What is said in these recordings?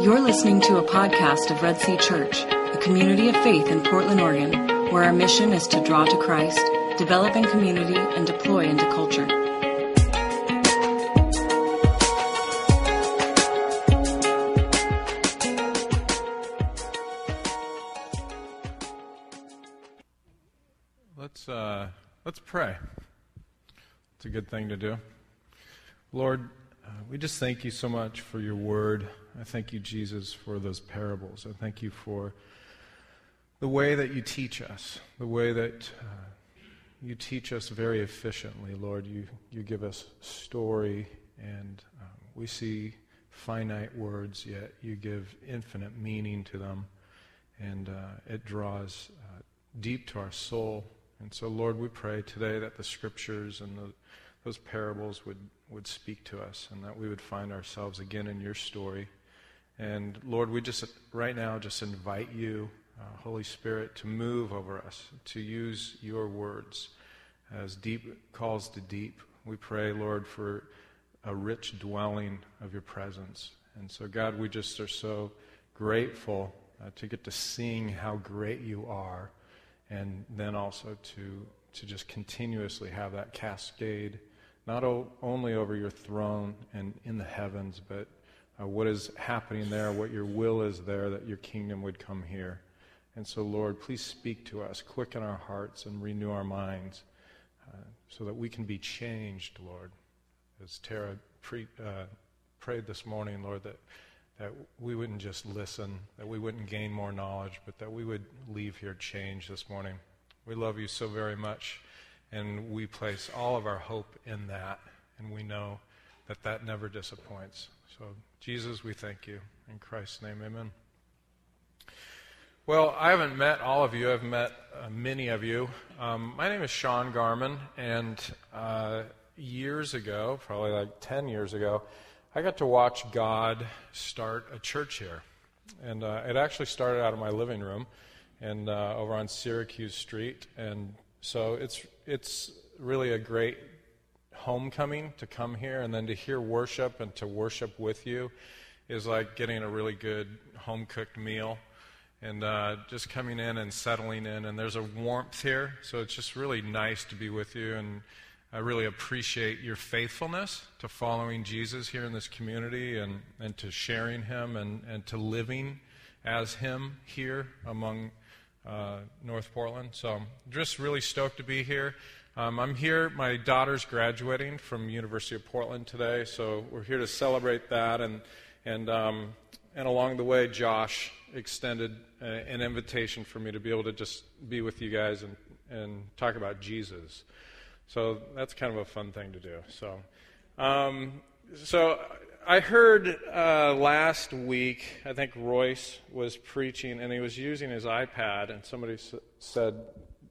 You're listening to a podcast of Red Sea Church, a community of faith in Portland, Oregon, where our mission is to draw to Christ, develop in community, and deploy into culture. Let's uh, let's pray. It's a good thing to do. Lord, uh, we just thank you so much for your word. I thank you, Jesus, for those parables. I thank you for the way that you teach us, the way that uh, you teach us very efficiently, Lord. You, you give us story, and um, we see finite words, yet you give infinite meaning to them, and uh, it draws uh, deep to our soul. And so, Lord, we pray today that the scriptures and the, those parables would, would speak to us and that we would find ourselves again in your story. And Lord, we just right now just invite you, uh, Holy Spirit, to move over us, to use your words as deep calls to deep. We pray, Lord, for a rich dwelling of your presence. And so, God, we just are so grateful uh, to get to seeing how great you are and then also to, to just continuously have that cascade, not o- only over your throne and in the heavens, but uh, what is happening there, what your will is there, that your kingdom would come here. And so, Lord, please speak to us, quicken our hearts, and renew our minds uh, so that we can be changed, Lord. As Tara pre- uh, prayed this morning, Lord, that that we wouldn't just listen, that we wouldn't gain more knowledge, but that we would leave here changed this morning. We love you so very much, and we place all of our hope in that, and we know that that never disappoints. So, Jesus, we thank you. In Christ's name, amen. Well, I haven't met all of you. I've met uh, many of you. Um, my name is Sean Garman, and uh, years ago, probably like 10 years ago, I got to watch God start a church here. And uh, it actually started out of my living room and uh, over on Syracuse Street. And so it's, it's really a great homecoming to come here and then to hear worship and to worship with you is like getting a really good home cooked meal and uh, just coming in and settling in. And there's a warmth here, so it's just really nice to be with you. And I really appreciate your faithfulness to following Jesus here in this community and, and to sharing him and, and to living as him here among uh, North Portland. So just really stoked to be here. Um, I'm here. My daughter's graduating from University of Portland today, so we're here to celebrate that. And and um, and along the way, Josh extended a, an invitation for me to be able to just be with you guys and and talk about Jesus. So that's kind of a fun thing to do. So, um, so I heard uh, last week, I think Royce was preaching, and he was using his iPad, and somebody s- said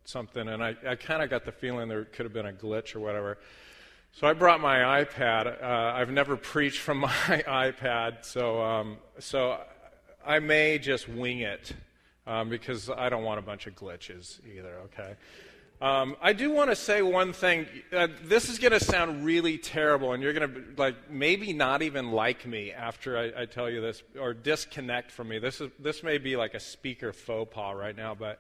something, and I, I kind of got the feeling there could have been a glitch or whatever. So I brought my iPad. Uh, I've never preached from my iPad, so um, so I may just wing it um, because I don't want a bunch of glitches either. Okay. Um, I do want to say one thing. Uh, this is going to sound really terrible, and you're going to like maybe not even like me after I, I, tell you this, or disconnect from me. This is this may be like a speaker faux pas right now, but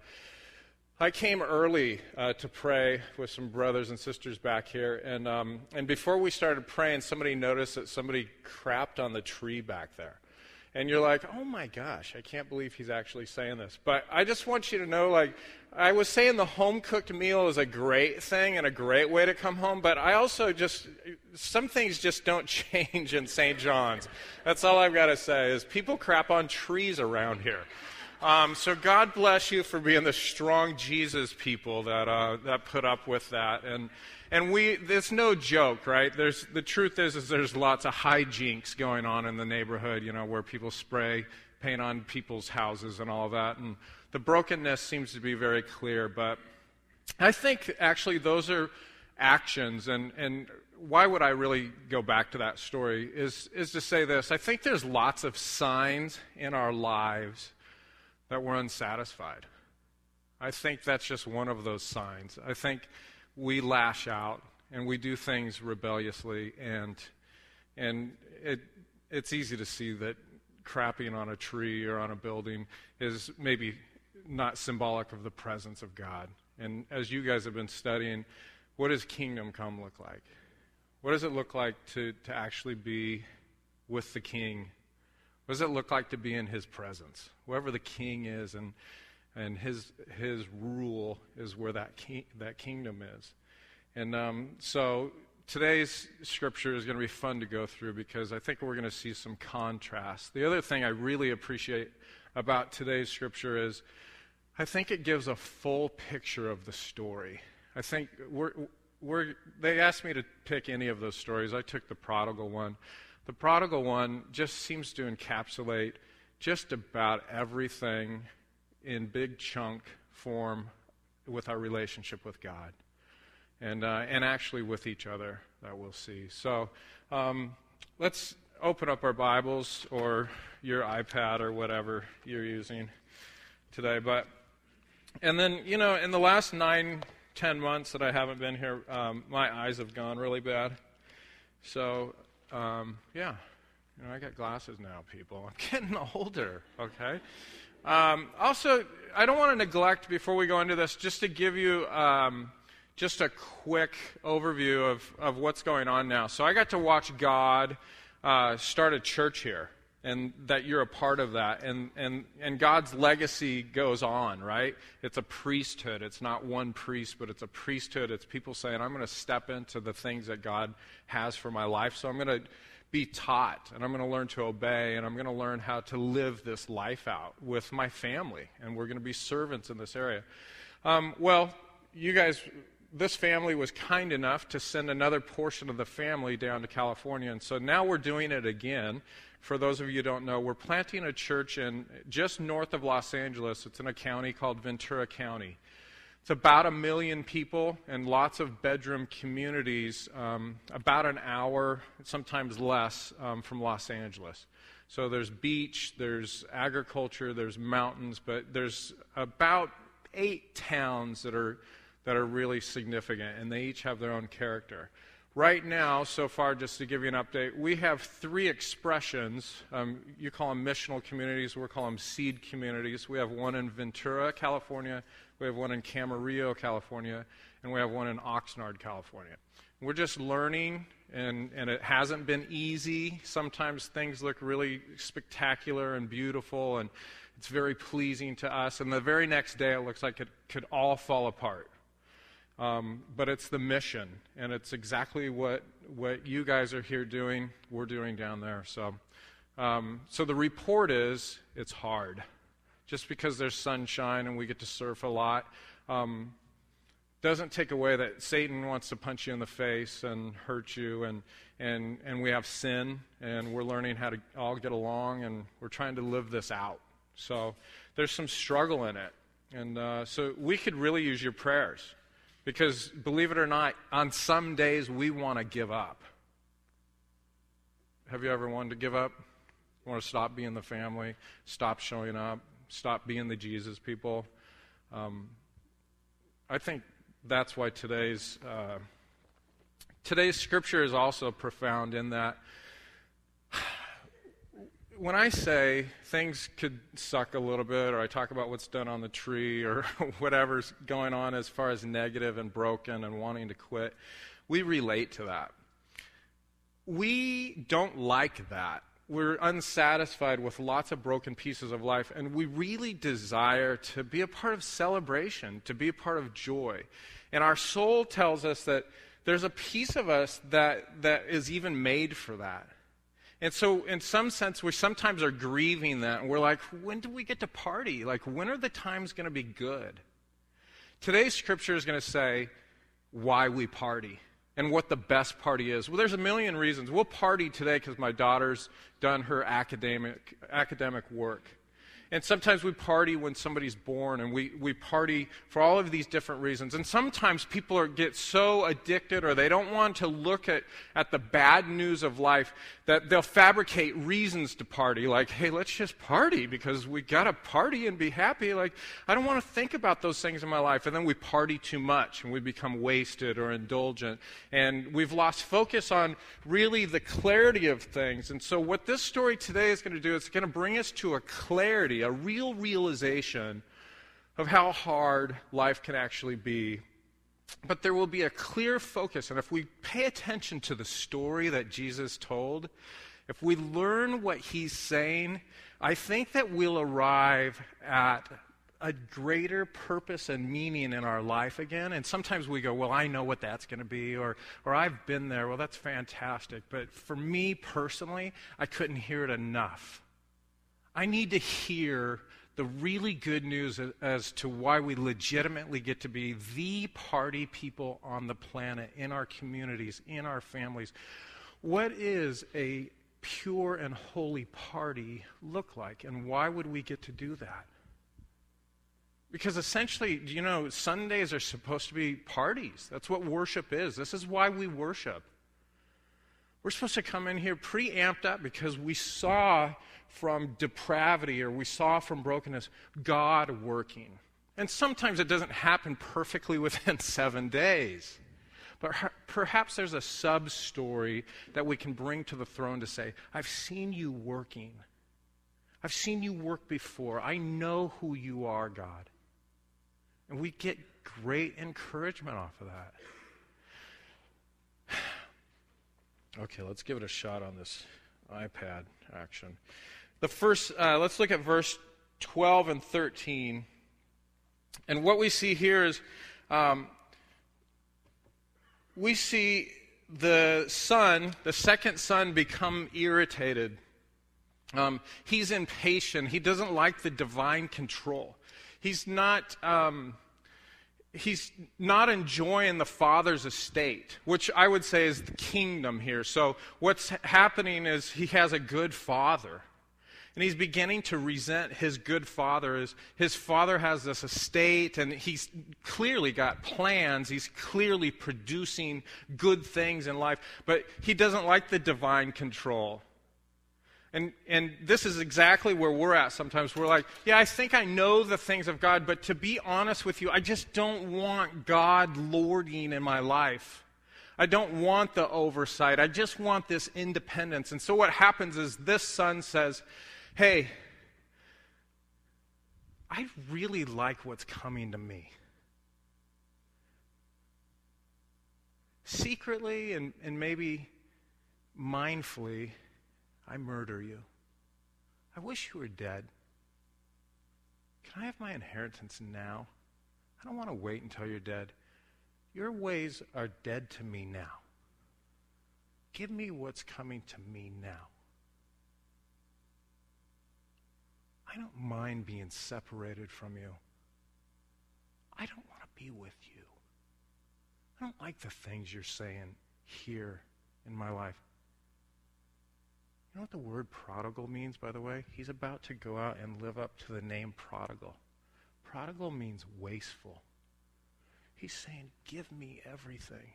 I came early uh, to pray with some brothers and sisters back here, and um, and before we started praying, somebody noticed that somebody crapped on the tree back there and you're like, oh my gosh, I can't believe he's actually saying this. But I just want you to know, like, I was saying the home cooked meal is a great thing and a great way to come home, but I also just, some things just don't change in St. John's. That's all I've got to say is people crap on trees around here. Um, so God bless you for being the strong Jesus people that, uh, that put up with that. And, and we, there's no joke, right? There's, the truth is, is there's lots of hijinks going on in the neighborhood, you know, where people spray paint on people's houses and all that. And the brokenness seems to be very clear. But I think actually those are actions. And, and why would I really go back to that story is, is to say this. I think there's lots of signs in our lives that we're unsatisfied. I think that's just one of those signs. I think we lash out and we do things rebelliously, and, and it, it's easy to see that crapping on a tree or on a building is maybe not symbolic of the presence of God. And as you guys have been studying, what does kingdom come look like? What does it look like to, to actually be with the king? What does it look like to be in his presence? Whoever the king is and, and his, his rule is where that, king, that kingdom is. And um, so today's scripture is going to be fun to go through because I think we're going to see some contrast. The other thing I really appreciate about today's scripture is I think it gives a full picture of the story. I think we're, we're, they asked me to pick any of those stories. I took the prodigal one. The prodigal one just seems to encapsulate just about everything in big chunk form with our relationship with God and, uh, and actually with each other that we'll see. So um, let's open up our Bibles or your iPad or whatever you're using today. But and then you know, in the last nine, ten months that I haven't been here, um, my eyes have gone really bad. So um, yeah, you know, I got glasses now, people. I'm getting older. Okay. Um, also, I don't want to neglect before we go into this, just to give you um, just a quick overview of, of what's going on now. So I got to watch God uh, start a church here, and that you're a part of that. And, and, and God's legacy goes on, right? It's a priesthood. It's not one priest, but it's a priesthood. It's people saying, I'm going to step into the things that God has for my life. So I'm going to be taught, and I'm going to learn to obey, and I'm going to learn how to live this life out with my family, and we're going to be servants in this area. Um, well, you guys this family was kind enough to send another portion of the family down to California. And so now we're doing it again. For those of you who don't know, we're planting a church in just north of Los Angeles. It's in a county called Ventura County. It's about a million people and lots of bedroom communities, um, about an hour, sometimes less, um, from Los Angeles. So there's beach, there's agriculture, there's mountains, but there's about eight towns that are that are really significant, and they each have their own character. Right now, so far, just to give you an update, we have three expressions. Um, you call them missional communities, we call them seed communities. We have one in Ventura, California, we have one in Camarillo, California, and we have one in Oxnard, California. We're just learning, and, and it hasn't been easy. Sometimes things look really spectacular and beautiful, and it's very pleasing to us. And the very next day, it looks like it could all fall apart. Um, but it's the mission, and it's exactly what, what you guys are here doing, we're doing down there. So, um, so the report is it's hard. Just because there's sunshine and we get to surf a lot um, doesn't take away that Satan wants to punch you in the face and hurt you, and, and, and we have sin, and we're learning how to all get along, and we're trying to live this out. So there's some struggle in it. And uh, so we could really use your prayers. Because believe it or not, on some days we want to give up. Have you ever wanted to give up? Want to stop being the family, stop showing up, stop being the Jesus people? Um, I think that's why today's uh, today's scripture is also profound in that when I say things could suck a little bit, or I talk about what's done on the tree, or whatever's going on as far as negative and broken and wanting to quit, we relate to that. We don't like that. We're unsatisfied with lots of broken pieces of life, and we really desire to be a part of celebration, to be a part of joy. And our soul tells us that there's a piece of us that, that is even made for that. And so, in some sense, we sometimes are grieving that. And we're like, when do we get to party? Like, when are the times going to be good? Today's scripture is going to say why we party and what the best party is. Well, there's a million reasons. We'll party today because my daughter's done her academic, academic work. And sometimes we party when somebody's born, and we, we party for all of these different reasons. And sometimes people are, get so addicted or they don't want to look at, at the bad news of life that they'll fabricate reasons to party. Like, hey, let's just party because we got to party and be happy. Like, I don't want to think about those things in my life. And then we party too much and we become wasted or indulgent. And we've lost focus on really the clarity of things. And so, what this story today is going to do is going to bring us to a clarity a real realization of how hard life can actually be. But there will be a clear focus, and if we pay attention to the story that Jesus told, if we learn what he's saying, I think that we'll arrive at a greater purpose and meaning in our life again. And sometimes we go, Well, I know what that's going to be, or, or I've been there. Well, that's fantastic. But for me personally, I couldn't hear it enough. I need to hear the really good news as to why we legitimately get to be the party people on the planet, in our communities, in our families. What is a pure and holy party look like, and why would we get to do that? Because essentially, you know, Sundays are supposed to be parties. That's what worship is. This is why we worship. We're supposed to come in here pre amped up because we saw from depravity or we saw from brokenness God working. And sometimes it doesn't happen perfectly within seven days. But perhaps there's a sub story that we can bring to the throne to say, I've seen you working. I've seen you work before. I know who you are, God. And we get great encouragement off of that. Okay, let's give it a shot on this iPad action. The first, uh, let's look at verse 12 and 13. And what we see here is um, we see the son, the second son, become irritated. Um, he's impatient. He doesn't like the divine control. He's not. Um, he's not enjoying the father's estate, which I would say is the kingdom here. So, what's happening is he has a good father. And he's beginning to resent his good father. His, father has this estate, and he's clearly got plans. He's clearly producing good things in life, but he doesn't like the divine control. And, and this is exactly where we're at sometimes. We're like, yeah, I think I know the things of God, but to be honest with you, I just don't want God lording in my life. I don't want the oversight. I just want this independence. And so what happens is this son says, hey, I really like what's coming to me. Secretly and, and maybe mindfully, I murder you. I wish you were dead. Can I have my inheritance now? I don't want to wait until you're dead. Your ways are dead to me now. Give me what's coming to me now. I don't mind being separated from you. I don't want to be with you. I don't like the things you're saying here in my life. You know what the word prodigal means, by the way? He's about to go out and live up to the name prodigal. Prodigal means wasteful. He's saying, Give me everything.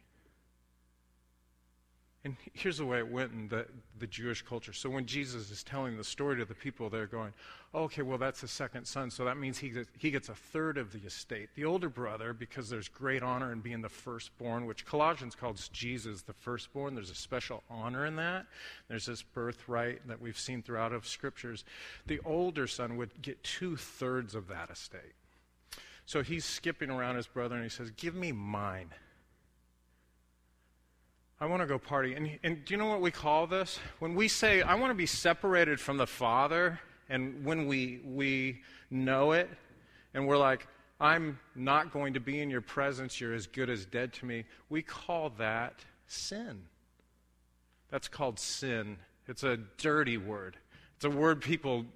And here's the way it went in the, the Jewish culture. So when Jesus is telling the story to the people, they're going, oh, okay, well, that's the second son, so that means he gets, he gets a third of the estate. The older brother, because there's great honor in being the firstborn, which Colossians calls Jesus the firstborn, there's a special honor in that. There's this birthright that we've seen throughout of scriptures. The older son would get two thirds of that estate. So he's skipping around his brother and he says, Give me mine. I want to go party. And, and do you know what we call this? When we say, I want to be separated from the Father, and when we, we know it, and we're like, I'm not going to be in your presence, you're as good as dead to me, we call that sin. That's called sin. It's a dirty word. It's a word people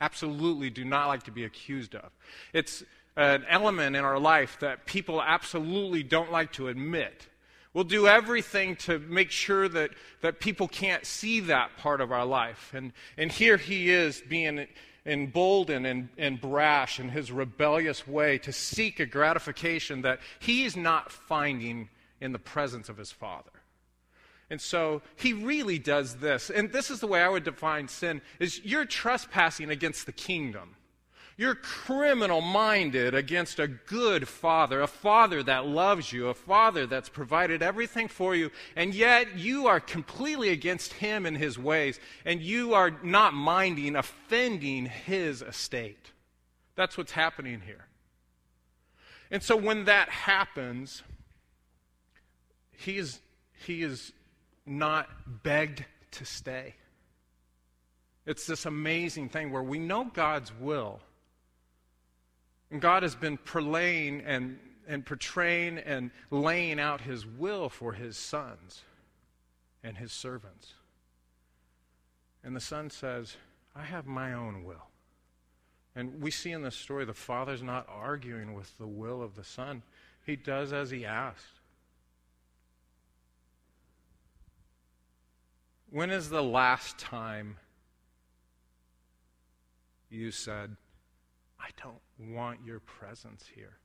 absolutely do not like to be accused of. It's an element in our life that people absolutely don't like to admit We'll do everything to make sure that, that people can't see that part of our life. And, and here he is being emboldened and, and brash in his rebellious way to seek a gratification that he's not finding in the presence of his father. And so he really does this. And this is the way I would define sin is you're trespassing against the kingdom. You're criminal minded against a good father, a father that loves you, a father that's provided everything for you, and yet you are completely against him and his ways, and you are not minding offending his estate. That's what's happening here. And so when that happens, he is, he is not begged to stay. It's this amazing thing where we know God's will and God has been prelaying and, and portraying and laying out his will for his sons and his servants. And the son says, I have my own will. And we see in this story the father's not arguing with the will of the son, he does as he asked. When is the last time you said, I don't want your presence here.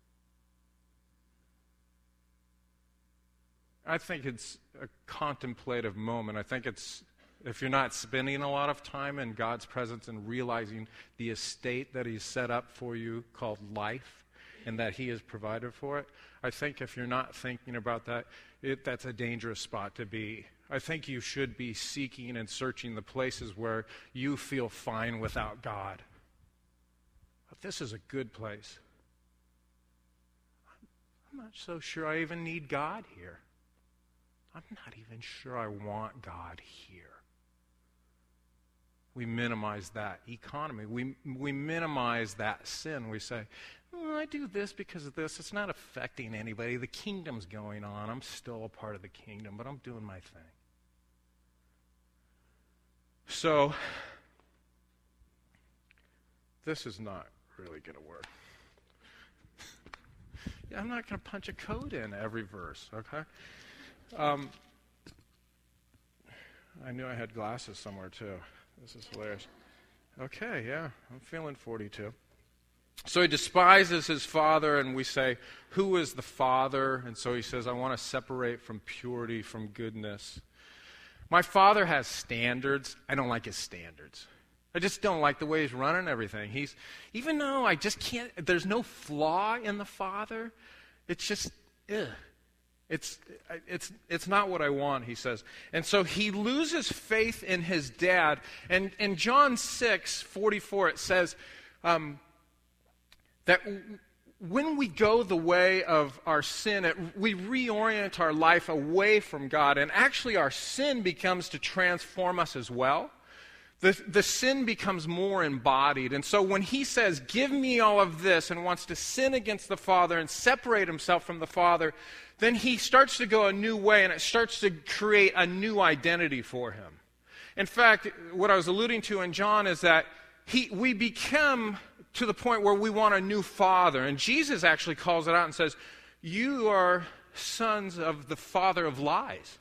I think it's a contemplative moment. I think it's, if you're not spending a lot of time in God's presence and realizing the estate that He's set up for you called life and that He has provided for it, I think if you're not thinking about that, it, that's a dangerous spot to be. I think you should be seeking and searching the places where you feel fine without God this is a good place. I'm not so sure I even need God here. I'm not even sure I want God here. We minimize that economy. We, we minimize that sin. We say, oh, I do this because of this. It's not affecting anybody. The kingdom's going on. I'm still a part of the kingdom, but I'm doing my thing. So, this is not really going to work. yeah, I'm not going to punch a code in every verse, okay? Um, I knew I had glasses somewhere too. This is hilarious. Okay, yeah, I'm feeling 42. So he despises his father, and we say, Who is the father? And so he says, I want to separate from purity, from goodness. My father has standards. I don't like his standards. I just don't like the way he's running everything. He's, even though I just can't, there's no flaw in the Father, it's just, ugh. It's, it's, it's not what I want, he says. And so he loses faith in his dad. And in John 6 44, it says um, that when we go the way of our sin, it, we reorient our life away from God. And actually, our sin becomes to transform us as well the, the sin becomes more embodied. And so when he says, Give me all of this, and wants to sin against the Father and separate himself from the Father, then he starts to go a new way and it starts to create a new identity for him. In fact, what I was alluding to in John is that he, we become to the point where we want a new father. And Jesus actually calls it out and says, You are sons of the father of lies.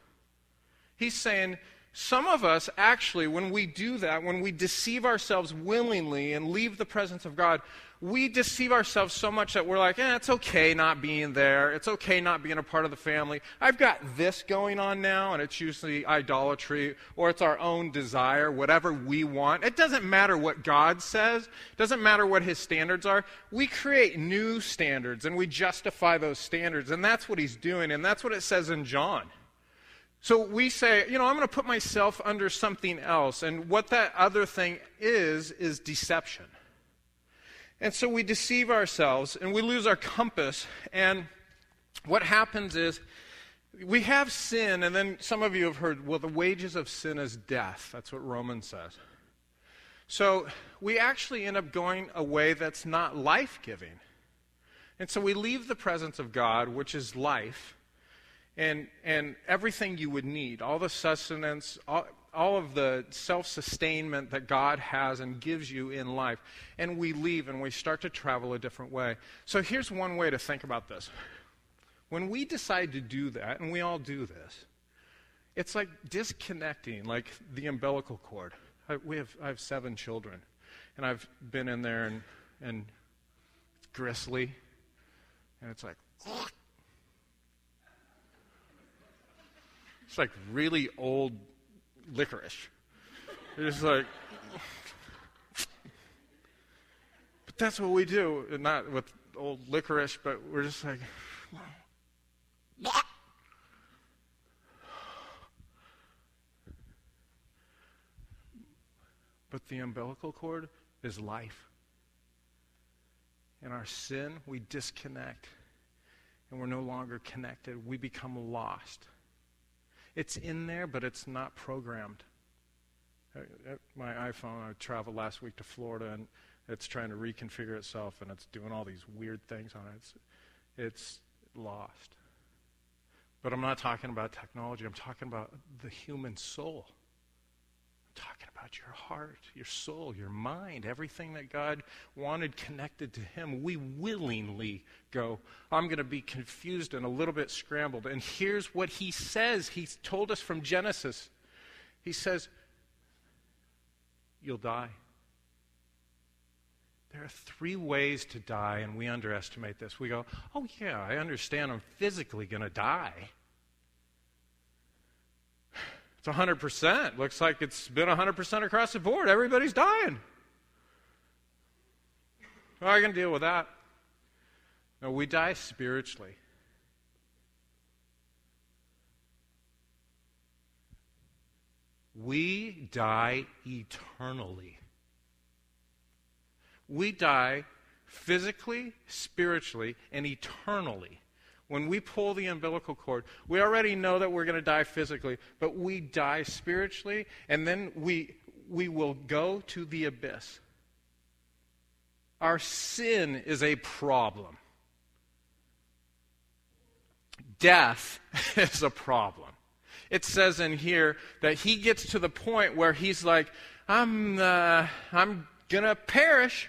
He's saying, some of us, actually, when we do that, when we deceive ourselves willingly and leave the presence of God, we deceive ourselves so much that we're like, eh, it's okay not being there. It's okay not being a part of the family. I've got this going on now, and it's usually idolatry or it's our own desire, whatever we want. It doesn't matter what God says, it doesn't matter what his standards are. We create new standards and we justify those standards, and that's what he's doing, and that's what it says in John. So we say, you know, I'm going to put myself under something else. And what that other thing is, is deception. And so we deceive ourselves and we lose our compass. And what happens is we have sin, and then some of you have heard, well, the wages of sin is death. That's what Romans says. So we actually end up going a way that's not life giving. And so we leave the presence of God, which is life and, and everything you would need, all the sustenance, all, all of the self sustainment that God has and gives you in life. And we leave and we start to travel a different way. So here's one way to think about this When we decide to do that, and we all do this, it's like disconnecting, like the umbilical cord. I, we have, I have seven children, and I've been in there and, and it's gristly, and it's like, it's like really old licorice. It's like, but that's what we do, not with old licorice, but we're just like, But the umbilical cord is life. In our sin, we disconnect and we're no longer connected. We become lost. It's in there, but it's not programmed. Uh, uh, my iPhone, I traveled last week to Florida and it's trying to reconfigure itself and it's doing all these weird things on it. It's, it's lost. But I'm not talking about technology, I'm talking about the human soul talking about your heart, your soul, your mind, everything that God wanted connected to Him. We willingly go, I'm going to be confused and a little bit scrambled. And here's what He says He told us from Genesis He says, You'll die. There are three ways to die, and we underestimate this. We go, Oh, yeah, I understand I'm physically going to die. It's 100%. Looks like it's been 100% across the board. Everybody's dying. Going to deal with that? No, we die spiritually. We die eternally. We die physically, spiritually, and eternally when we pull the umbilical cord, we already know that we're going to die physically, but we die spiritually, and then we, we will go to the abyss. Our sin is a problem. Death is a problem. It says in here that he gets to the point where he's like, I'm, uh, I'm going to perish.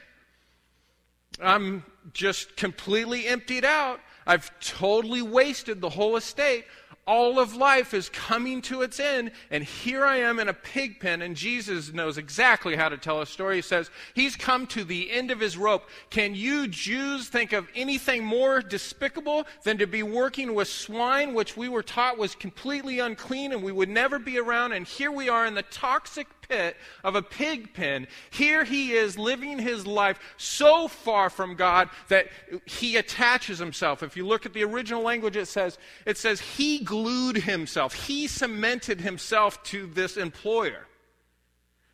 I'm just completely emptied out. I've totally wasted the whole estate. All of life is coming to its end, and here I am in a pig pen, and Jesus knows exactly how to tell a story. He says, He's come to the end of his rope. Can you Jews think of anything more despicable than to be working with swine, which we were taught was completely unclean and we would never be around? And here we are in the toxic pit of a pig pen. Here he is living his life so far from God that he attaches himself. If you look at the original language, it says, it says he glued himself. He cemented himself to this employer.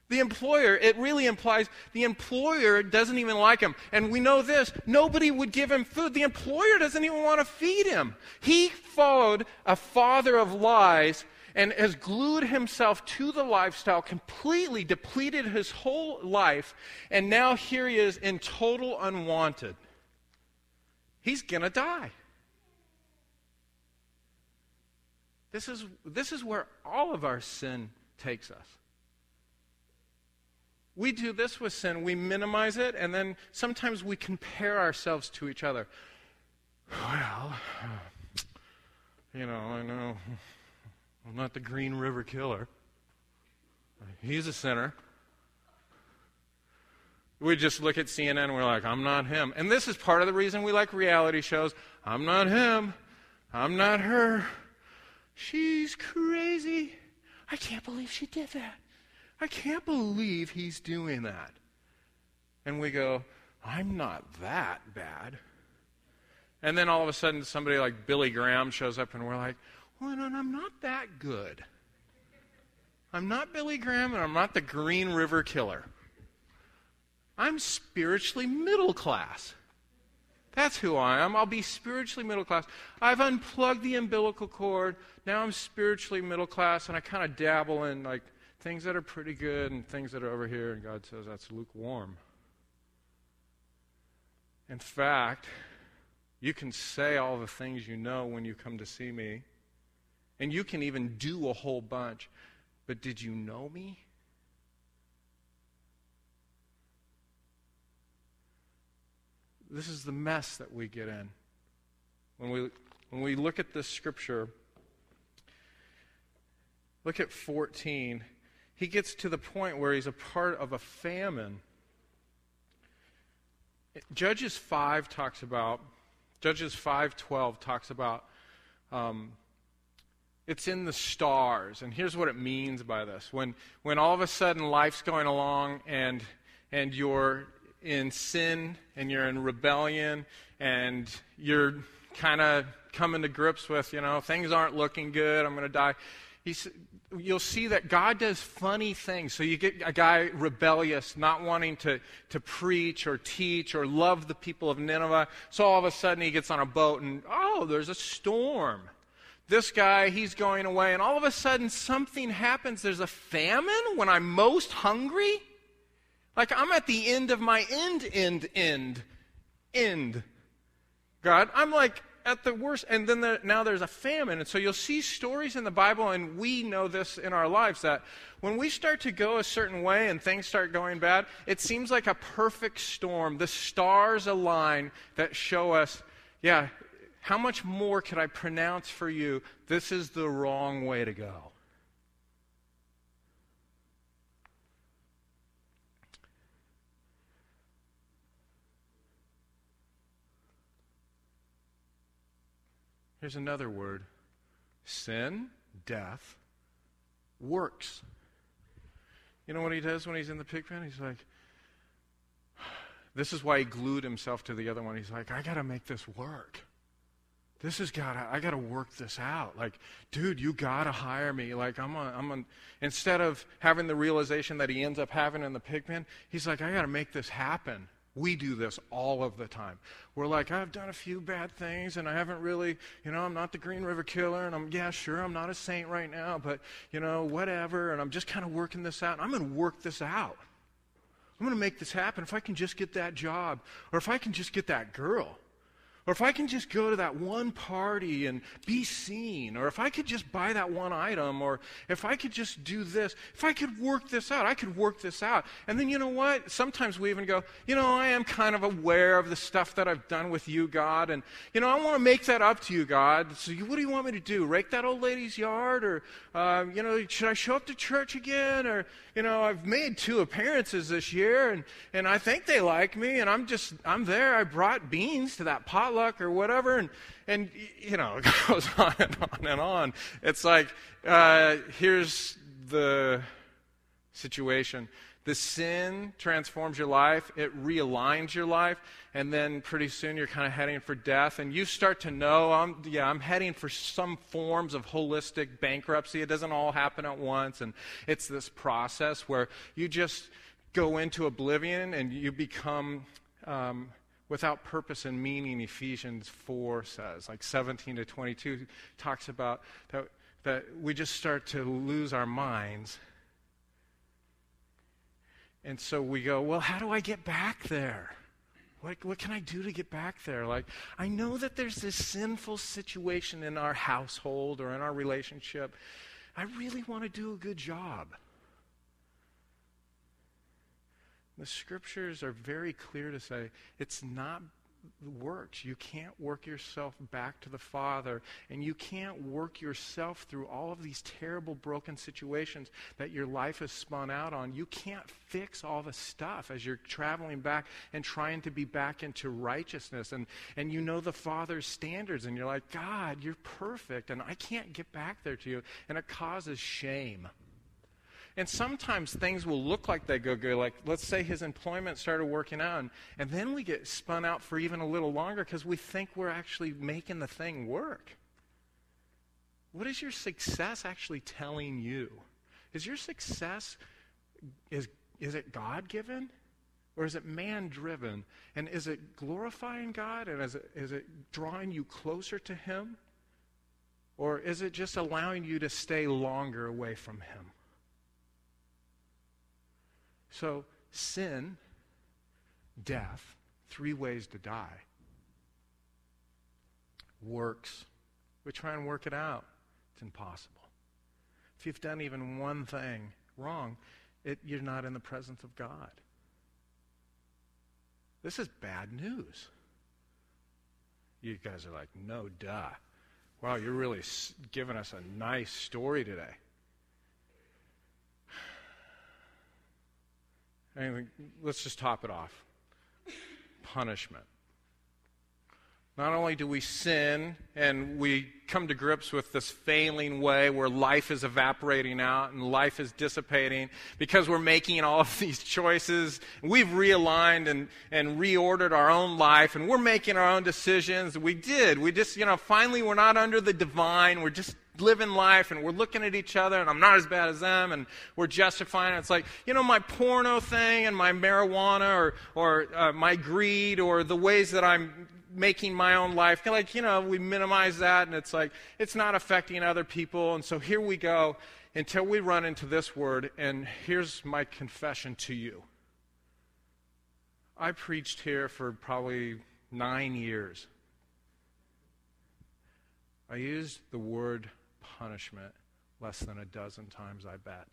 The employer, it really implies the employer doesn't even like him. And we know this nobody would give him food. The employer doesn't even want to feed him. He followed a father of lies and has glued himself to the lifestyle, completely depleted his whole life, and now here he is in total unwanted. He's going to die. This is, this is where all of our sin takes us. We do this with sin. We minimize it, and then sometimes we compare ourselves to each other. Well, you know, I know I'm not the Green River Killer. He's a sinner. We just look at CNN and we're like, I'm not him. And this is part of the reason we like reality shows. I'm not him. I'm not her. She's crazy. I can't believe she did that. I can't believe he's doing that. And we go, I'm not that bad. And then all of a sudden, somebody like Billy Graham shows up, and we're like, well, and I'm not that good. I'm not Billy Graham, and I'm not the Green River Killer. I'm spiritually middle class. That's who I am. I'll be spiritually middle class. I've unplugged the umbilical cord. Now I'm spiritually middle class, and I kind of dabble in like things that are pretty good and things that are over here, and God says that's lukewarm. In fact, you can say all the things you know when you come to see me. And you can even do a whole bunch. But did you know me? This is the mess that we get in when we when we look at this scripture, look at 14. He gets to the point where he's a part of a famine. Judges 5 talks about, Judges 5.12 talks about, um, it's in the stars. And here's what it means by this. When, when all of a sudden life's going along and, and you're in sin and you're in rebellion and you're kind of coming to grips with, you know, things aren't looking good, I'm going to die. He's, you'll see that God does funny things. So you get a guy rebellious, not wanting to, to preach or teach or love the people of Nineveh. So all of a sudden he gets on a boat and, oh, there's a storm. This guy, he's going away, and all of a sudden something happens. There's a famine when I'm most hungry. Like I'm at the end of my end, end, end, end. God, I'm like at the worst. And then the, now there's a famine. And so you'll see stories in the Bible, and we know this in our lives, that when we start to go a certain way and things start going bad, it seems like a perfect storm. The stars align that show us, yeah, how much more could I pronounce for you? This is the wrong way to go. Here's another word sin, death, works. You know what he does when he's in the pig pen? He's like, this is why he glued himself to the other one. He's like, I got to make this work. This has got to, I got to work this out. Like, dude, you got to hire me. Like, I'm on, I'm on, instead of having the realization that he ends up having in the pig pen, he's like, I got to make this happen. We do this all of the time. We're like, I've done a few bad things and I haven't really, you know, I'm not the Green River Killer and I'm, yeah, sure, I'm not a saint right now, but, you know, whatever. And I'm just kind of working this out. I'm going to work this out. I'm going to make this happen if I can just get that job or if I can just get that girl. Or if I can just go to that one party and be seen, or if I could just buy that one item, or if I could just do this, if I could work this out, I could work this out. And then you know what? Sometimes we even go, you know, I am kind of aware of the stuff that I've done with you, God, and, you know, I want to make that up to you, God. So you, what do you want me to do? Rake that old lady's yard? Or, uh, you know, should I show up to church again? Or, you know, I've made two appearances this year, and, and I think they like me, and I'm just, I'm there. I brought beans to that potluck potluck or whatever, and, and you know, it goes on and on and on. It's like, uh, here's the situation. The sin transforms your life, it realigns your life, and then pretty soon you're kind of heading for death. And you start to know, I'm, yeah, I'm heading for some forms of holistic bankruptcy. It doesn't all happen at once. And it's this process where you just go into oblivion and you become um, without purpose and meaning, Ephesians 4 says. Like 17 to 22 talks about that, that we just start to lose our minds. And so we go, well, how do I get back there? What, what can I do to get back there? Like, I know that there's this sinful situation in our household or in our relationship. I really want to do a good job. The scriptures are very clear to say it's not works. You can't work yourself back to the Father, and you can't work yourself through all of these terrible, broken situations that your life has spun out on. You can't fix all the stuff as you're traveling back and trying to be back into righteousness. And, and you know the Father's standards, and you're like, God, you're perfect, and I can't get back there to you. And it causes shame. And sometimes things will look like they go good. Like, let's say his employment started working out, and, and then we get spun out for even a little longer because we think we're actually making the thing work. What is your success actually telling you? Is your success, is, is it God given? Or is it man driven? And is it glorifying God? And is it, is it drawing you closer to Him? Or is it just allowing you to stay longer away from Him? So, sin, death, three ways to die. Works. We try and work it out. It's impossible. If you've done even one thing wrong, it, you're not in the presence of God. This is bad news. You guys are like, no, duh. Wow, you're really giving us a nice story today. Let's just top it off punishment. Not only do we sin and we come to grips with this failing way where life is evaporating out and life is dissipating because we're making all of these choices. We've realigned and, and reordered our own life and we're making our own decisions. We did. We just, you know, finally we're not under the divine. We're just living life and we're looking at each other and I'm not as bad as them and we're justifying it. It's like, you know, my porno thing and my marijuana or, or uh, my greed or the ways that I'm making my own life. Like, you know, we minimize that and it's like, it's not affecting other people. And so here we go until we run into this word. And here's my confession to you I preached here for probably nine years. I used the word punishment less than a dozen times, I bet.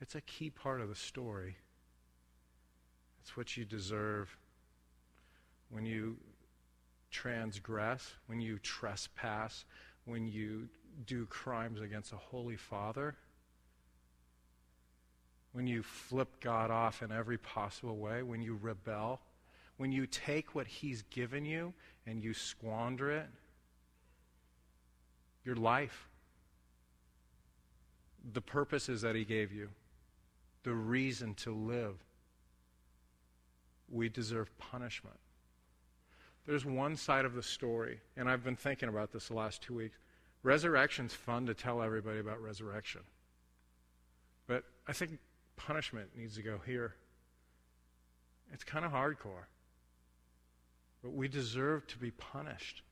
It's a key part of the story. It's what you deserve when you transgress, when you trespass, when you do crimes against a holy father, when you flip God off in every possible way, when you rebel, when you take what He's given you and you squander it, your life, the purposes that He gave you, the reason to live, we deserve punishment. There's one side of the story, and I've been thinking about this the last two weeks. Resurrection's fun to tell everybody about resurrection. But I think punishment needs to go here. It's kind of hardcore. But we deserve to be punished.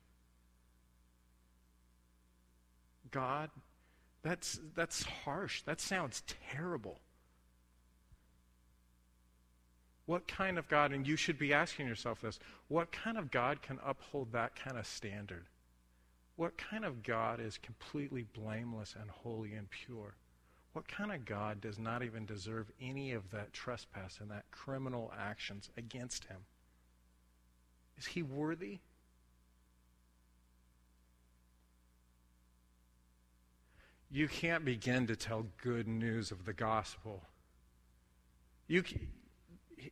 God, that's, that's harsh. That sounds terrible. What kind of God, and you should be asking yourself this, what kind of God can uphold that kind of standard? What kind of God is completely blameless and holy and pure? What kind of God does not even deserve any of that trespass and that criminal actions against him? Is he worthy? You can't begin to tell good news of the gospel. You,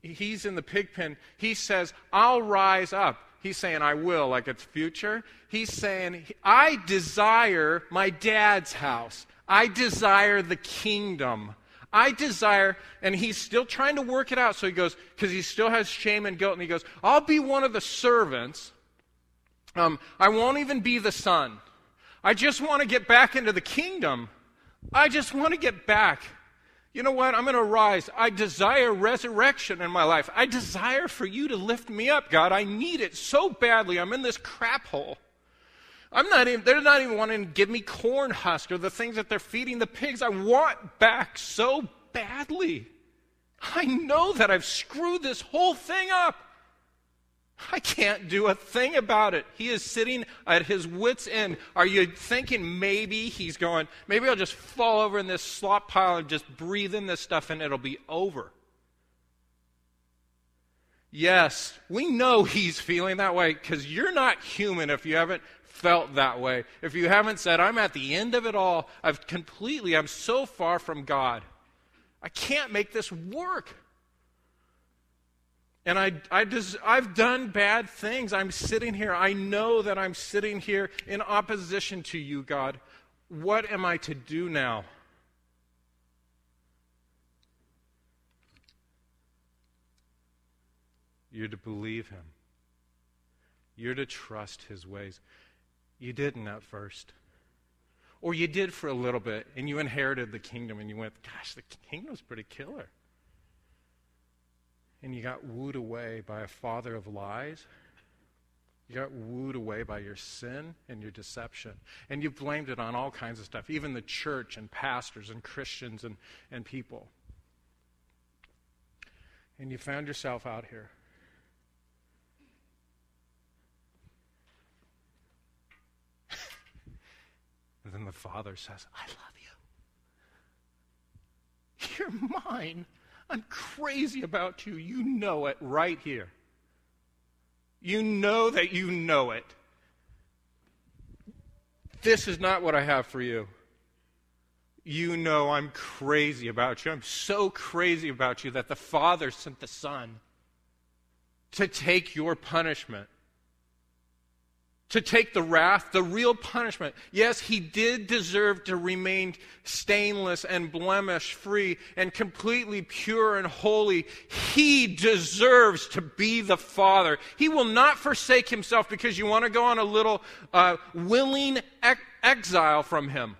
he's in the pig pen. He says, I'll rise up. He's saying, I will, like it's future. He's saying, I desire my dad's house. I desire the kingdom. I desire, and he's still trying to work it out. So he goes, because he still has shame and guilt, and he goes, I'll be one of the servants. Um, I won't even be the son. I just want to get back into the kingdom. I just want to get back. You know what? I'm going to rise. I desire resurrection in my life. I desire for you to lift me up, God. I need it so badly. I'm in this crap hole. I'm not even, they're not even wanting to give me corn husk or the things that they're feeding the pigs. I want back so badly. I know that I've screwed this whole thing up. I can't do a thing about it. He is sitting at his wits' end. Are you thinking maybe he's going, maybe I'll just fall over in this slop pile and just breathe in this stuff and it'll be over? Yes, we know he's feeling that way because you're not human if you haven't felt that way. If you haven't said, I'm at the end of it all, I've completely, I'm so far from God. I can't make this work. And I, I just, I've done bad things. I'm sitting here. I know that I'm sitting here in opposition to you, God. What am I to do now? You're to believe him. You're to trust his ways. You didn't at first. Or you did for a little bit, and you inherited the kingdom, and you went, gosh, the kingdom's pretty killer and you got wooed away by a father of lies. You got wooed away by your sin and your deception. And you blamed it on all kinds of stuff, even the church and pastors and Christians and, and people. And you found yourself out here. and then the father says, I love you. You're mine. I'm crazy about you. You know it right here. You know that you know it. This is not what I have for you. You know I'm crazy about you. I'm so crazy about you that the Father sent the Son to take your punishment to take the wrath, the real punishment. Yes, he did deserve to remain stainless and blemish free and completely pure and holy. He deserves to be the Father. He will not forsake himself because you want to go on a little uh, willing ex- exile from him.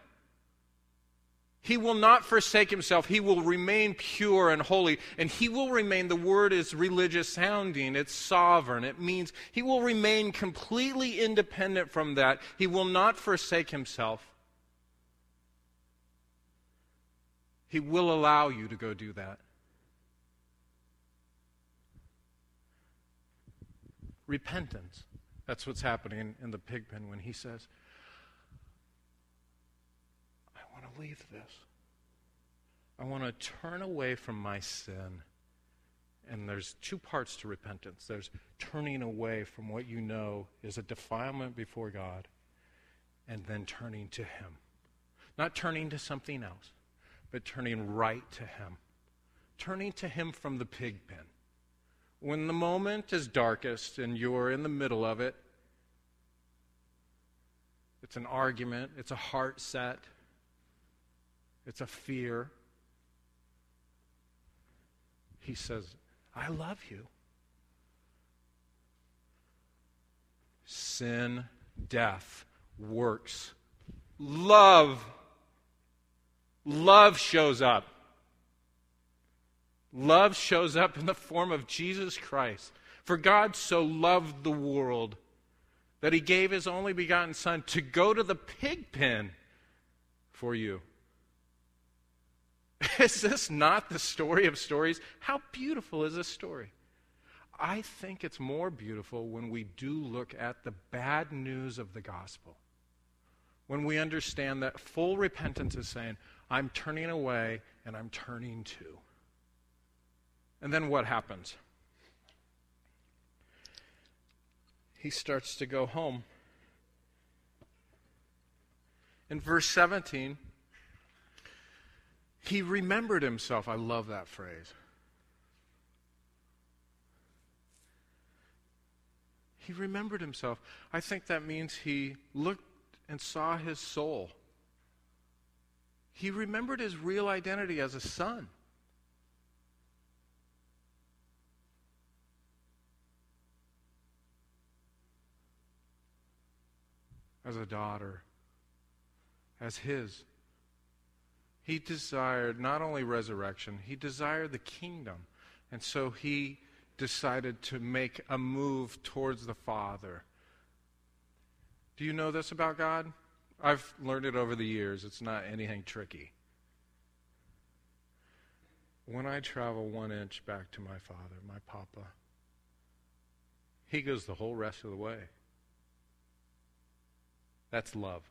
He will not forsake himself. He will remain pure and holy. And he will remain, the word is religious sounding, it's sovereign. It means he will remain completely independent from that. He will not forsake himself. He will allow you to go do that. Repentance. That's what's happening in the pig pen when he says, leave this. I want to turn away from my sin. And there's two parts to repentance there's turning away from what you know is a defilement before God, and then turning to Him. Not turning to something else, but turning right to Him. Turning to Him from the pig pen. When the moment is darkest and you're in the middle of it, it's an argument, it's a heart set, it's a fear. He says, I love you. Sin, death, works. Love. Love shows up. Love shows up in the form of Jesus Christ. For God so loved the world that he gave his only begotten Son to go to the pig pen for you. Is this not the story of stories? How beautiful is this story? I think it's more beautiful when we do look at the bad news of the gospel. When we understand that full repentance is saying, I'm turning away and I'm turning to. And then what happens? He starts to go home. In verse 17, he remembered himself. I love that phrase. He remembered himself. I think that means he looked and saw his soul. He remembered his real identity as a son. As a daughter, as his. He desired not only resurrection, he desired the kingdom. And so he decided to make a move towards the Father. Do you know this about God? I've learned it over the years. It's not anything tricky. When I travel one inch back to my Father, my Papa, he goes the whole rest of the way. That's love.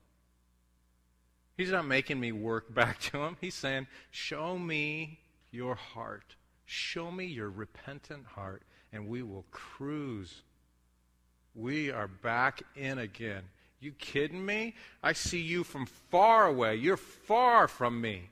He's not making me work back to him. He's saying, Show me your heart. Show me your repentant heart, and we will cruise. We are back in again. You kidding me? I see you from far away. You're far from me.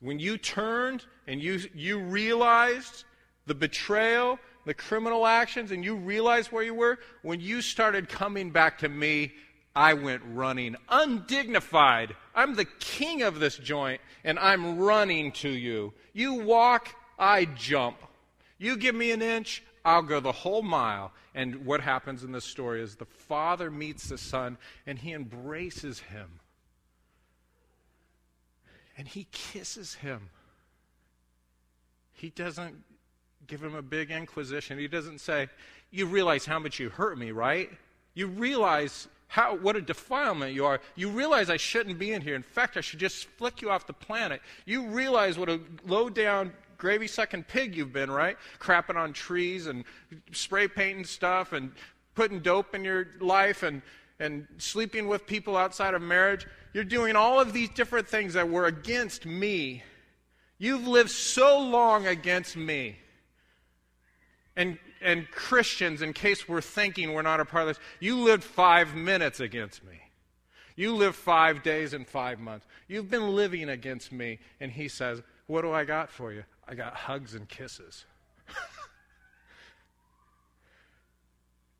When you turned and you, you realized the betrayal, the criminal actions, and you realized where you were, when you started coming back to me, I went running, undignified. I'm the king of this joint, and I'm running to you. You walk, I jump. You give me an inch, I'll go the whole mile. And what happens in this story is the father meets the son, and he embraces him. And he kisses him. He doesn't give him a big inquisition. He doesn't say, You realize how much you hurt me, right? You realize how, what a defilement you are. You realize I shouldn't be in here. In fact, I should just flick you off the planet. You realize what a low down, gravy sucking pig you've been, right? Crapping on trees and spray painting stuff and putting dope in your life and, and sleeping with people outside of marriage. You're doing all of these different things that were against me. You've lived so long against me. And and Christians, in case we're thinking we're not a part of this, you lived five minutes against me. You live five days and five months. You've been living against me. And he says, What do I got for you? I got hugs and kisses.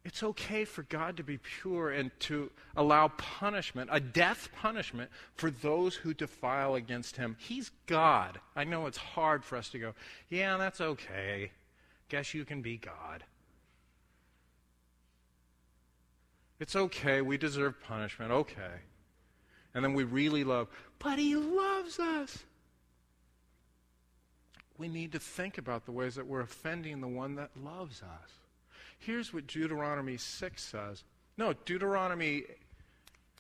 it's okay for God to be pure and to allow punishment, a death punishment, for those who defile against him. He's God. I know it's hard for us to go, yeah, that's okay. Guess you can be God. It's okay. We deserve punishment. Okay. And then we really love, but he loves us. We need to think about the ways that we're offending the one that loves us. Here's what Deuteronomy 6 says. No, Deuteronomy,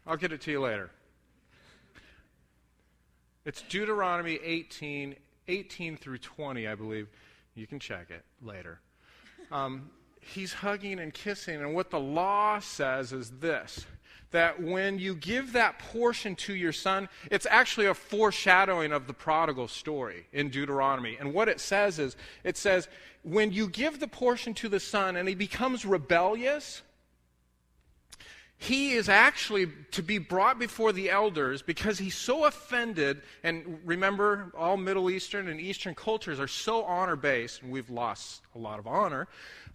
I'll get it to you later. It's Deuteronomy 18, 18 through 20, I believe. You can check it later. Um, he's hugging and kissing, and what the law says is this that when you give that portion to your son, it's actually a foreshadowing of the prodigal story in Deuteronomy. And what it says is, it says, when you give the portion to the son and he becomes rebellious, he is actually to be brought before the elders because he's so offended. And remember, all Middle Eastern and Eastern cultures are so honor based, and we've lost a lot of honor,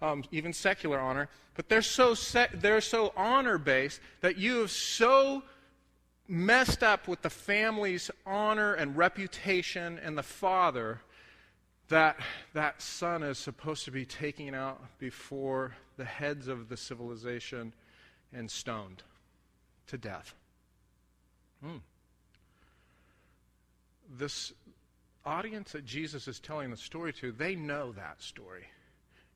um, even secular honor. But they're so, se- they're so honor based that you have so messed up with the family's honor and reputation and the father that that son is supposed to be taken out before the heads of the civilization and stoned to death. Hmm. This audience that Jesus is telling the story to, they know that story.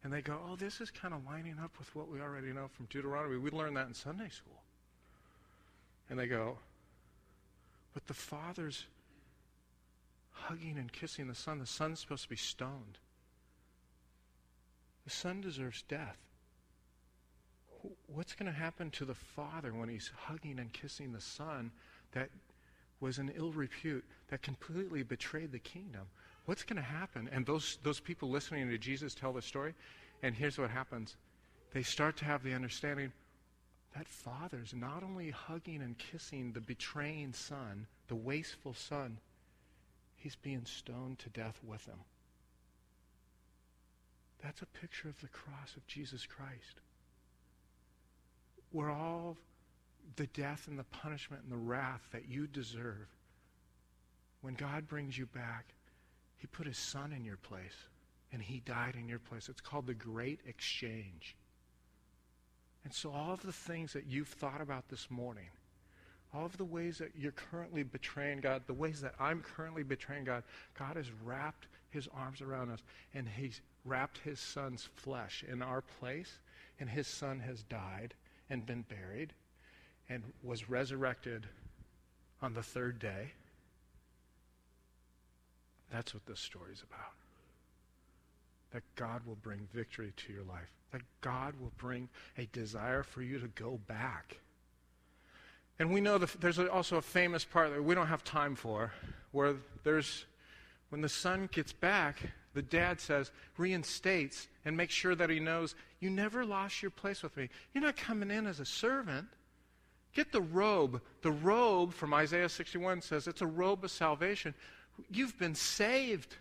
And they go, oh, this is kind of lining up with what we already know from Deuteronomy. We learned that in Sunday school. And they go, but the Father's hugging and kissing the Son. The Son's supposed to be stoned. The Son deserves death. What's going to happen to the Father when he's hugging and kissing the Son that was in ill repute, that completely betrayed the kingdom? What's going to happen? And those, those people listening to Jesus tell the story, and here's what happens they start to have the understanding that father's not only hugging and kissing the betraying son, the wasteful son, he's being stoned to death with him. That's a picture of the cross of Jesus Christ. Where all the death and the punishment and the wrath that you deserve, when God brings you back, he put his son in your place, and he died in your place. It's called the Great Exchange. And so, all of the things that you've thought about this morning, all of the ways that you're currently betraying God, the ways that I'm currently betraying God, God has wrapped his arms around us, and he's wrapped his son's flesh in our place, and his son has died and been buried and was resurrected on the third day. That's what this story is about. That God will bring victory to your life. That God will bring a desire for you to go back. And we know that there's also a famous part that we don't have time for, where there's, when the son gets back, the dad says, reinstates, and make sure that he knows, you never lost your place with me. You're not coming in as a servant. Get the robe. The robe from Isaiah 61 says it's a robe of salvation. You've been saved.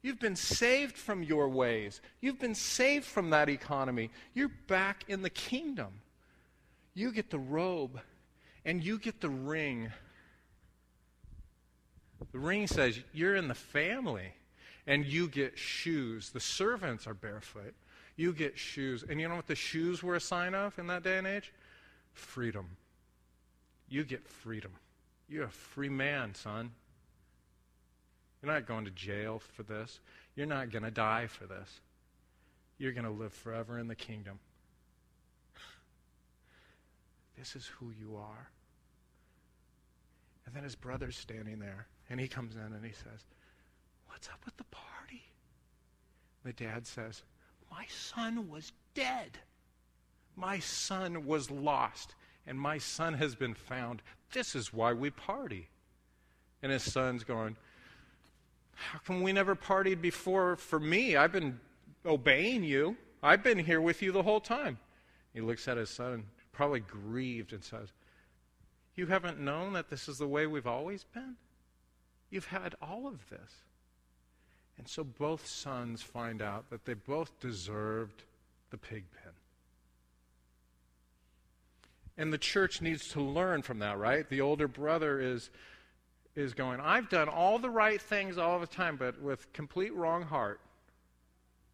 You've been saved from your ways. You've been saved from that economy. You're back in the kingdom. You get the robe and you get the ring. The ring says you're in the family and you get shoes. The servants are barefoot. You get shoes. And you know what the shoes were a sign of in that day and age? Freedom. You get freedom. You're a free man, son. You're not going to jail for this. You're not going to die for this. You're going to live forever in the kingdom. This is who you are. And then his brother's standing there, and he comes in and he says, What's up with the party? The dad says, My son was dead. My son was lost, and my son has been found. This is why we party. And his son's going, how come we never partied before for me? I've been obeying you. I've been here with you the whole time. He looks at his son, probably grieved, and says, You haven't known that this is the way we've always been? You've had all of this. And so both sons find out that they both deserved the pig pen. And the church needs to learn from that, right? The older brother is, is going, I've done all the right things all the time, but with complete wrong heart.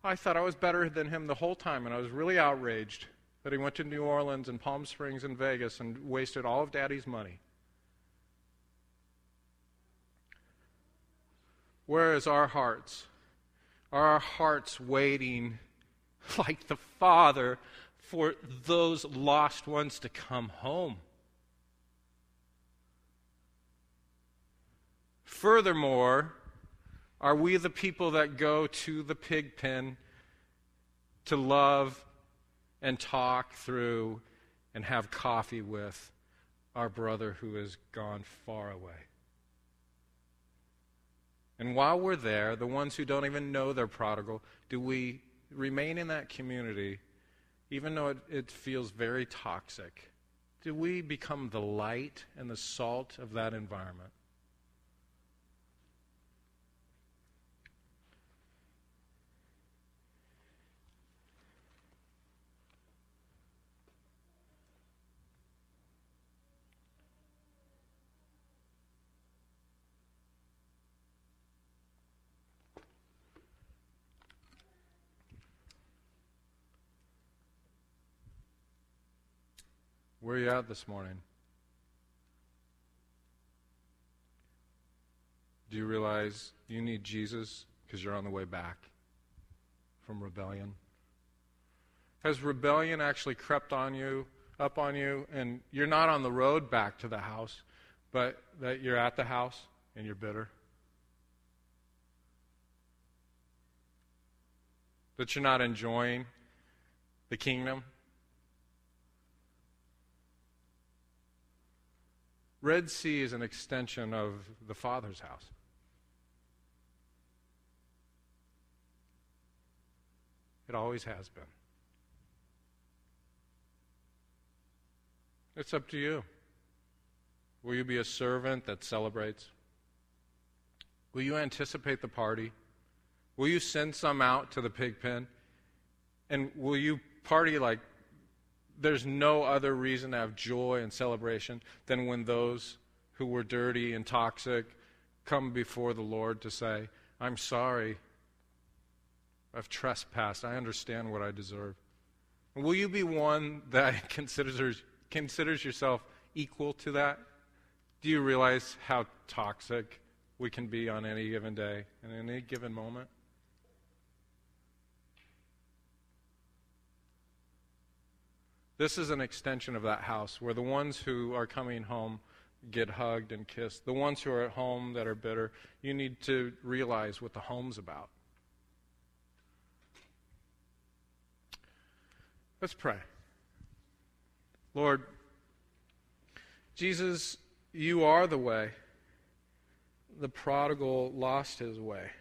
I thought I was better than him the whole time, and I was really outraged that he went to New Orleans and Palm Springs and Vegas and wasted all of daddy's money. Where is our hearts? Are our hearts waiting like the Father for those lost ones to come home? Furthermore, are we the people that go to the pig pen to love and talk through and have coffee with our brother who has gone far away? And while we're there, the ones who don't even know they're prodigal, do we remain in that community even though it, it feels very toxic? Do we become the light and the salt of that environment? Where are you at this morning? Do you realize you need Jesus because you're on the way back from rebellion? Has rebellion actually crept on you, up on you, and you're not on the road back to the house, but that you're at the house and you're bitter? That you're not enjoying the kingdom? Red Sea is an extension of the Father's house. It always has been. It's up to you. Will you be a servant that celebrates? Will you anticipate the party? Will you send some out to the pig pen? And will you party like there's no other reason to have joy and celebration than when those who were dirty and toxic come before the Lord to say, I'm sorry. I've trespassed. I understand what I deserve. Will you be one that considers, considers yourself equal to that? Do you realize how toxic we can be on any given day and in any given moment? This is an extension of that house where the ones who are coming home get hugged and kissed. The ones who are at home that are bitter, you need to realize what the home's about. Let's pray. Lord, Jesus, you are the way. The prodigal lost his way.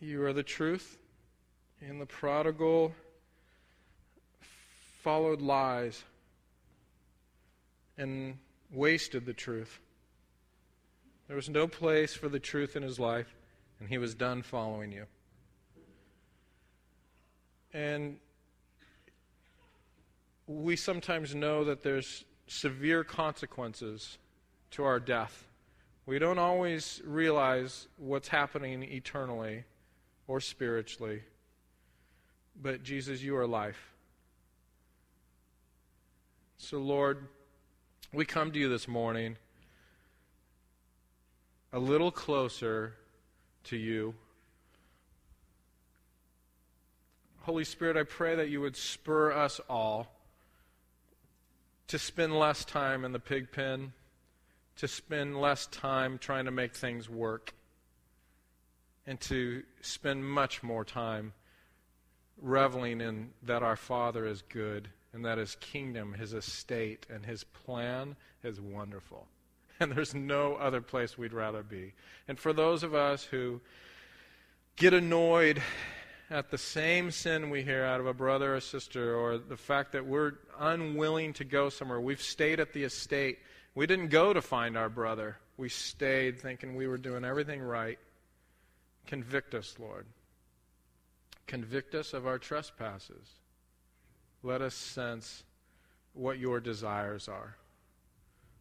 You are the truth, and the prodigal followed lies and wasted the truth. There was no place for the truth in his life, and he was done following you. And we sometimes know that there's severe consequences to our death. We don't always realize what's happening eternally or spiritually. But Jesus, you are life. So, Lord, we come to you this morning a little closer to you. Holy Spirit, I pray that you would spur us all to spend less time in the pig pen, to spend less time trying to make things work, and to spend much more time reveling in that our Father is good and that his kingdom, his estate, and his plan is wonderful. And there's no other place we'd rather be. And for those of us who get annoyed at the same sin we hear out of a brother or sister, or the fact that we're unwilling to go somewhere. We've stayed at the estate. We didn't go to find our brother, we stayed thinking we were doing everything right. Convict us, Lord. Convict us of our trespasses. Let us sense what your desires are.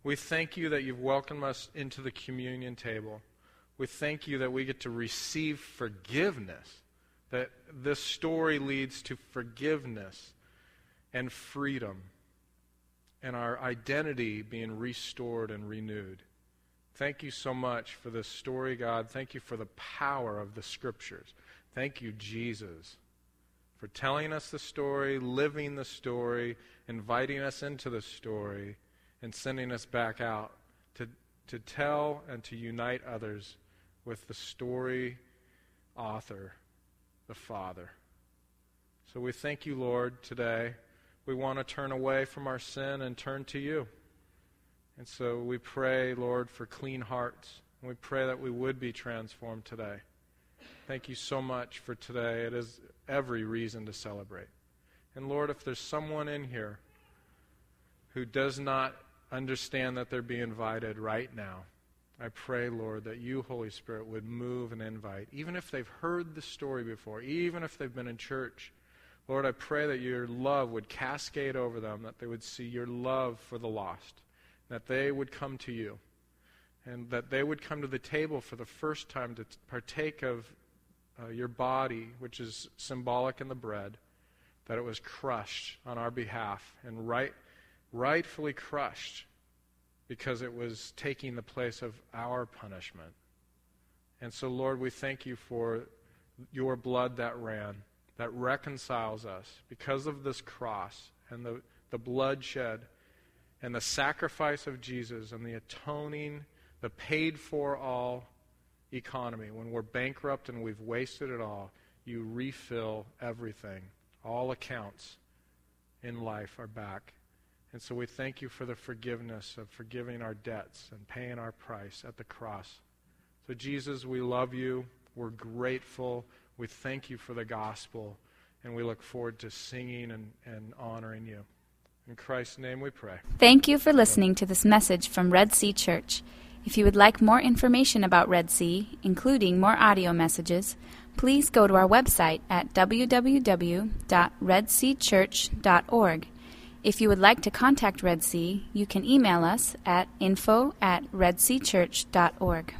We thank you that you've welcomed us into the communion table. We thank you that we get to receive forgiveness, that this story leads to forgiveness and freedom and our identity being restored and renewed. Thank you so much for this story, God. Thank you for the power of the scriptures. Thank you, Jesus, for telling us the story, living the story, inviting us into the story, and sending us back out to, to tell and to unite others with the story author, the Father. So we thank you, Lord, today. We want to turn away from our sin and turn to you. And so we pray, Lord, for clean hearts. And we pray that we would be transformed today. Thank you so much for today. It is every reason to celebrate. And Lord, if there's someone in here who does not understand that they're being invited right now, I pray, Lord, that you, Holy Spirit, would move and invite, even if they've heard the story before, even if they've been in church. Lord, I pray that your love would cascade over them, that they would see your love for the lost, that they would come to you, and that they would come to the table for the first time to partake of uh, your body, which is symbolic in the bread, that it was crushed on our behalf and right, rightfully crushed because it was taking the place of our punishment. And so, Lord, we thank you for your blood that ran, that reconciles us because of this cross and the, the bloodshed and the sacrifice of Jesus and the atoning, the paid for all economy. When we're bankrupt and we've wasted it all, you refill everything. All accounts in life are back. And so we thank you for the forgiveness of forgiving our debts and paying our price at the cross. So, Jesus, we love you. We're grateful. We thank you for the gospel. And we look forward to singing and, and honoring you. In Christ's name we pray. Thank you for listening to this message from Red Sea Church. If you would like more information about Red Sea, including more audio messages, please go to our website at www.redseachurch.org. If you would like to contact Red Sea, you can email us at info at redseachurch.org.